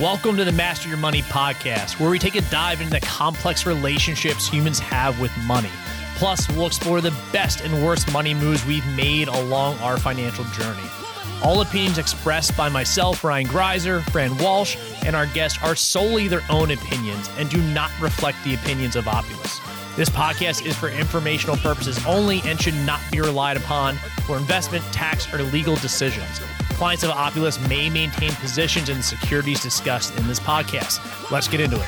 Welcome to the Master Your Money podcast, where we take a dive into the complex relationships humans have with money. Plus, we'll explore the best and worst money moves we've made along our financial journey. All opinions expressed by myself, Ryan Greiser, Fran Walsh, and our guests are solely their own opinions and do not reflect the opinions of Opulus. This podcast is for informational purposes only and should not be relied upon for investment, tax, or legal decisions. Clients of Opulus may maintain positions in the securities discussed in this podcast. Let's get into it.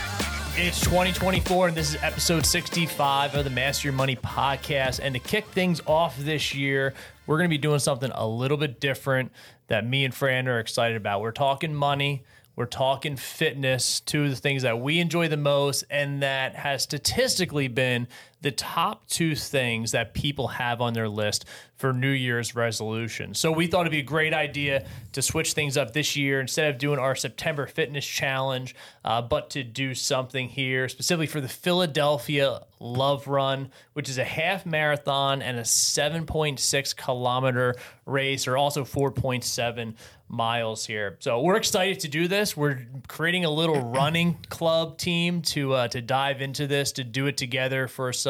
It's 2024, and this is episode 65 of the Master Your Money podcast. And to kick things off this year, we're going to be doing something a little bit different that me and Fran are excited about. We're talking money. We're talking fitness, two of the things that we enjoy the most, and that has statistically been the top two things that people have on their list for New Year's resolution. So we thought it'd be a great idea to switch things up this year instead of doing our September fitness challenge, uh, but to do something here specifically for the Philadelphia Love Run, which is a half marathon and a 7.6 kilometer race, or also 4.7 miles here. So we're excited to do this. We're creating a little running club team to uh, to dive into this, to do it together for some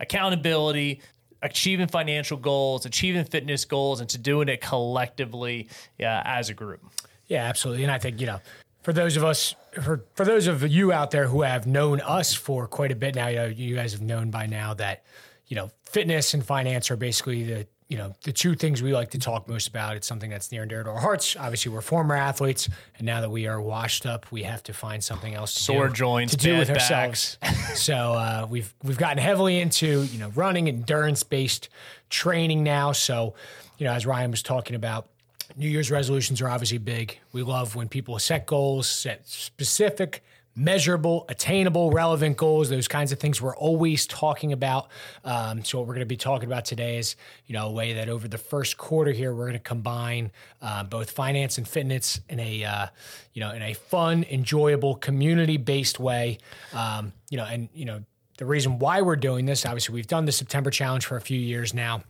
accountability, achieving financial goals, achieving fitness goals, and to doing it collectively uh, as a group. Yeah, absolutely. And I think you know, for those of us, for for those of you out there who have known us for quite a bit now, you know, you guys have known by now that you know, fitness and finance are basically the you know, the two things we like to talk most about. It's something that's near and dear to our hearts. Obviously, we're former athletes, and now that we are washed up, we have to find something else to Sore do, joints, to do with backs. ourselves. so uh, we've we've gotten heavily into you know running, endurance based training now. So you know, as Ryan was talking about. New Year's resolutions are obviously big. We love when people set goals, set specific, measurable, attainable, relevant goals, those kinds of things we're always talking about. Um, so what we're going to be talking about today is, you know, a way that over the first quarter here, we're going to combine uh, both finance and fitness in a, uh, you know, in a fun, enjoyable, community-based way. Um, you know, and you know, the reason why we're doing this, obviously, we've done the September challenge for a few years now.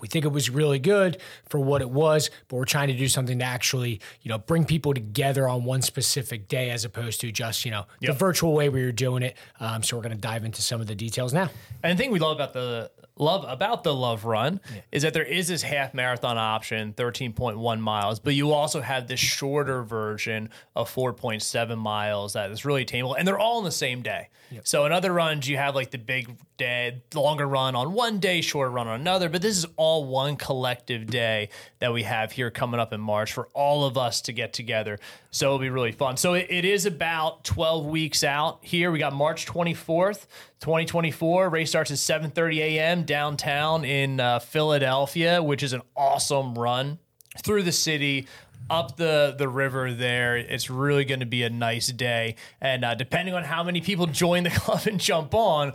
We think it was really good for what it was, but we're trying to do something to actually, you know, bring people together on one specific day as opposed to just, you know, Yep. the virtual way we were doing it. Um, so we're going to dive into some of the details now. And the thing we love about the love about the Love Run is that there is this half marathon option, 13.1 miles, but you also have this shorter version of 4.7 miles that is really attainable, and they're all on the same day. So in other runs, you have like the big day, longer run on one day, shorter run on another, but this is all one collective day that we have here coming up in March for all of us to get together. So it'll be really fun. So it, it is about 12 weeks out here. We got March 24th, 2024. Race starts at 7:30 a.m. downtown in uh, Philadelphia, which is an awesome run through the city. Up the the river there, it's really going to be a nice day. And uh, depending on how many people join the club and jump on,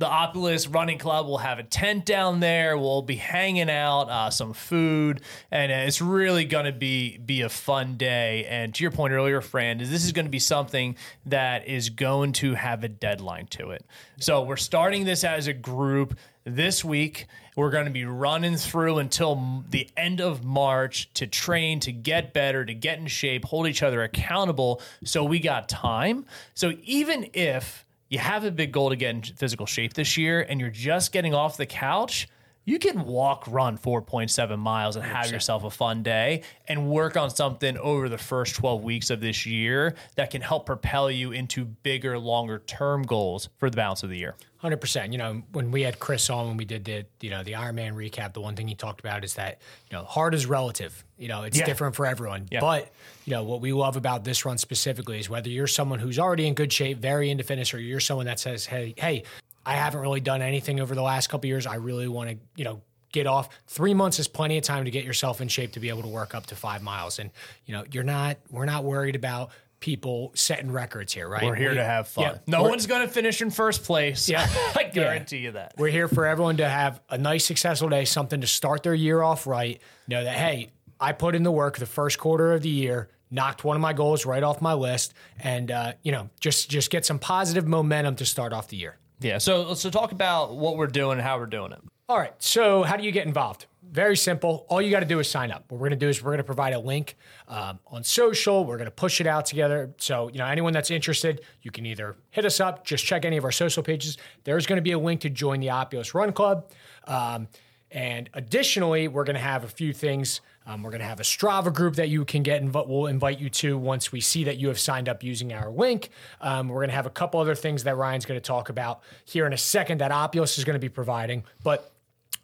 the Opulus Running Club will have a tent down there. We'll be hanging out, uh, some food, and uh, it's really going to be be a fun day. And to your point earlier, Fran, is this is going to be something that is going to have a deadline to it. So we're starting this as a group this week. We're going to be running through until the end of March to train, to get better, to get in shape, hold each other accountable. So we got time. So even if you have a big goal to get in physical shape this year and you're just getting off the couch, you can walk, run 4.7 miles and have yourself a fun day and work on something over the first 12 weeks of this year that can help propel you into bigger, longer term goals for the balance of the year. Hundred percent. You know, when we had Chris on when we did the you know the Ironman recap, the one thing he talked about is that you know hard is relative. You know, it's Yeah. different for everyone. Yeah. But you know what we love about this run specifically is whether you're someone who's already in good shape, very into fitness, or you're someone that says, "Hey, hey, I haven't really done anything over the last couple years. I really want to, you know." Get off. Three months is plenty of time to get yourself in shape to be able to work up to five miles. And you know, you're not. We're not worried about people setting records here, right? We're here We- to have fun. yeah, no one's going to finish in first place. Yeah. I guarantee you that. We're here for everyone to have a nice, successful day, something to start their year off right. Know that, hey, I put in the work the first quarter of the year, knocked one of my goals right off my list, and uh, you know, just just get some positive momentum to start off the year. Yeah. So so talk about what we're doing and how we're doing it. All right. So, how do you get involved? Very simple. All you got to do is sign up. What we're going to do is we're going to provide a link um, on social. We're going to push it out together. So, you know, anyone that's interested, you can either hit us up, just check any of our social pages. There's going to be a link to join the Opulus Run Club. Um, and additionally, we're going to have a few things. Um, we're going to have a Strava group that you can get, and we'll invite you to once we see that you have signed up using our link. Um, we're going to have a couple other things that Ryan's going to talk about here in a second that Opulus is going to be providing. But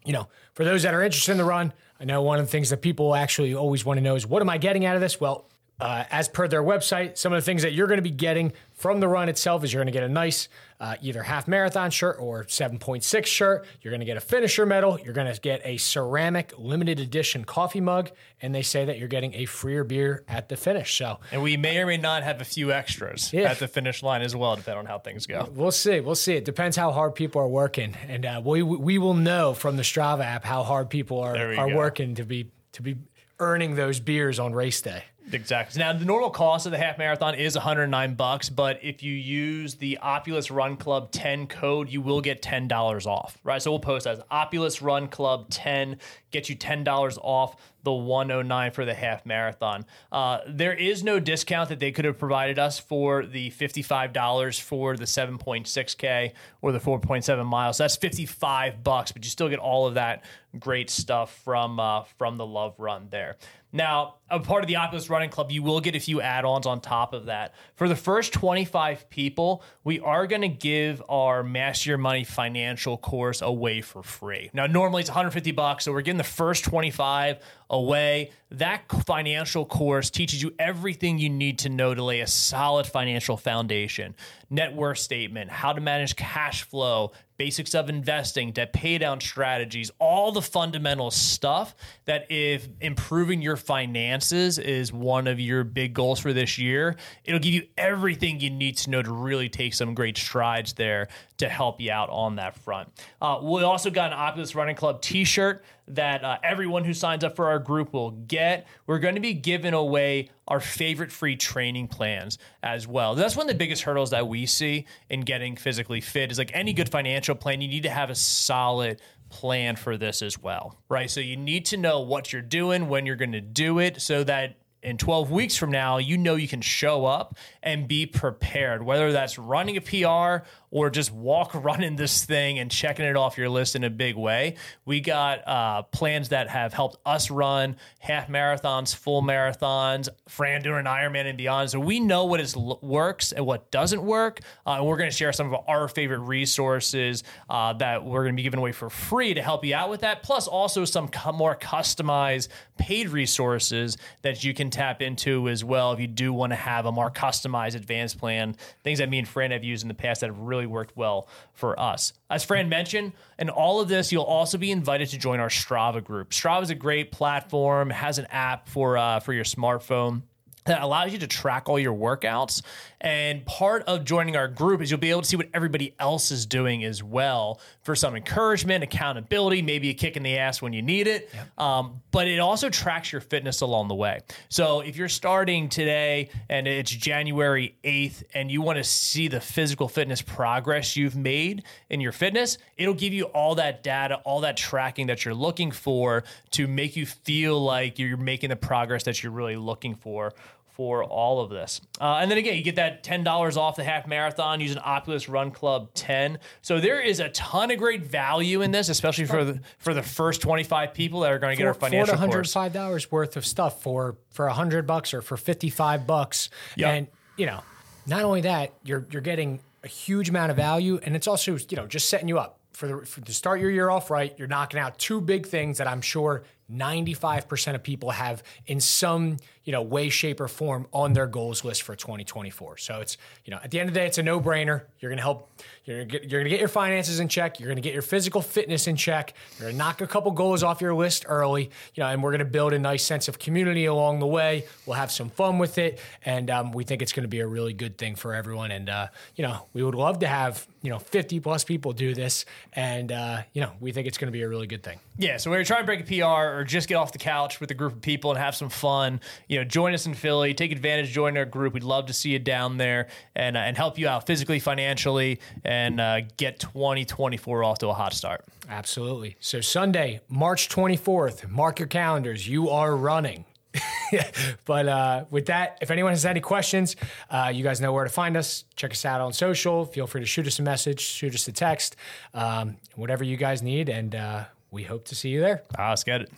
you know, for those that are interested in the run, I know one of the things that people actually always want to know is what am I getting out of this? Well, uh, as per their website, some of the things that you're going to be getting from the run itself is you're going to get a nice uh, either half marathon shirt or 7.6 shirt. You're going to get a finisher medal. You're going to get a ceramic limited edition coffee mug, and they say that you're getting a freer beer at the finish. So, and we may or may not have a few extras yeah. at the finish line as well, depending on how things go. We'll see. We'll see. It depends how hard people are working, and uh, we we will know from the Strava app how hard people are are go. working to be to be earning those beers on race day. Exactly. Now the normal cost of the half marathon is 109 bucks, but if you use the Opulus Run Club 10 code, you will get $10 off. Right? So we'll post as Opulus Run Club 10 get you $10 off the 109 for the half marathon. Uh, there is no discount that they could have provided us for the $55 for the 7.6K or the 4.7 miles. So That's 55 bucks, but you still get all of that great stuff from uh, from the Love Run there. Now, a part of the Opulus Running Club, you will get a few add ons on top of that. For the first 25 people, we are going to give our Master Your Money financial course away for free. Now, normally it's 150 bucks, so we're getting the first 25 away. That financial course teaches you everything you need to know to lay a solid financial foundation net worth statement, how to manage cash flow, basics of investing, debt pay down strategies, all the fundamental stuff that if improving your finances is one of your big goals for this year, it'll give you everything you need to know to really take some great strides there to help you out on that front. Uh, we also got an Opulus Running Club t shirt that uh, everyone who signs up for our group will get. We're going to be giving away our favorite free training plans as well. That's one of the biggest hurdles that we see in getting physically fit is like any good financial plan, you need to have a solid plan for this as well, right? So you need to know what you're doing, when you're going to do it so that in 12 weeks from now, you know you can show up and be prepared, whether that's running a PR or just walk running this thing and checking it off your list in a big way. We got uh, plans that have helped us run half marathons, full marathons, Fran doing an Ironman and beyond. So we know what is works and what doesn't work. Uh, and we're going to share some of our favorite resources uh, that we're going to be giving away for free to help you out with that. Plus, also some more customized paid resources that you can tap into as well if you do want to have a more customized advanced plan. Things that me and Fran have used in the past that have really worked well for us. As Fran mentioned, in all of this, you'll also be invited to join our Strava group. Strava is a great platform, has an app for uh, for your smartphone that allows you to track all your workouts. And part of joining our group is you'll be able to see what everybody else is doing as well for some encouragement, accountability, maybe a kick in the ass when you need it. Yep. Um, but it also tracks your fitness along the way. So if you're starting today and it's January 8th and you want to see the physical fitness progress you've made in your fitness, it'll give you all that data, all that tracking that you're looking for to make you feel like you're making the progress that you're really looking for for all of this. Uh, and then again, you get that $10 off the half marathon using Opulus Run Club 10. So there is a ton of great value in this, especially for the for the first 25 people that are going to get our financial four to $105 worth of stuff for for 100 bucks or for 55 bucks. Yep. And, you know, not only that, you're you're getting a huge amount of value and it's also, you know, just setting you up for, the, for to start your year off right. You're knocking out two big things that I'm sure 95% of people have in some you know way shape or form on their goals list for 2024 so it's you know at the end of the day it's a no-brainer. You're to help you're going to get your finances in check. You're to get your physical fitness in check. You're to knock a couple goals off your list early you know and we're to build a nice sense of community along the way. We'll have some fun with it and um, we think it's to be a really good thing for everyone. And uh, you know we would love to have you know 50 plus people do this and uh, you know we think it's to be a really good thing. Yeah so we're trying to break a pr or just get off the couch with a group of people and have some fun, you know, join us in Philly. Take advantage, join our group. We'd love to see you down there and uh, and help you out physically, financially, and uh, get 2024 off to a hot start. Absolutely. So Sunday, March 24th, mark your calendars. You are running. but uh, with that, if anyone has any questions, uh, you guys know where to find us. Check us out on social. Feel free to shoot us a message, shoot us a text, um, whatever you guys need. And uh, we hope to see you there. Ah, let's get it.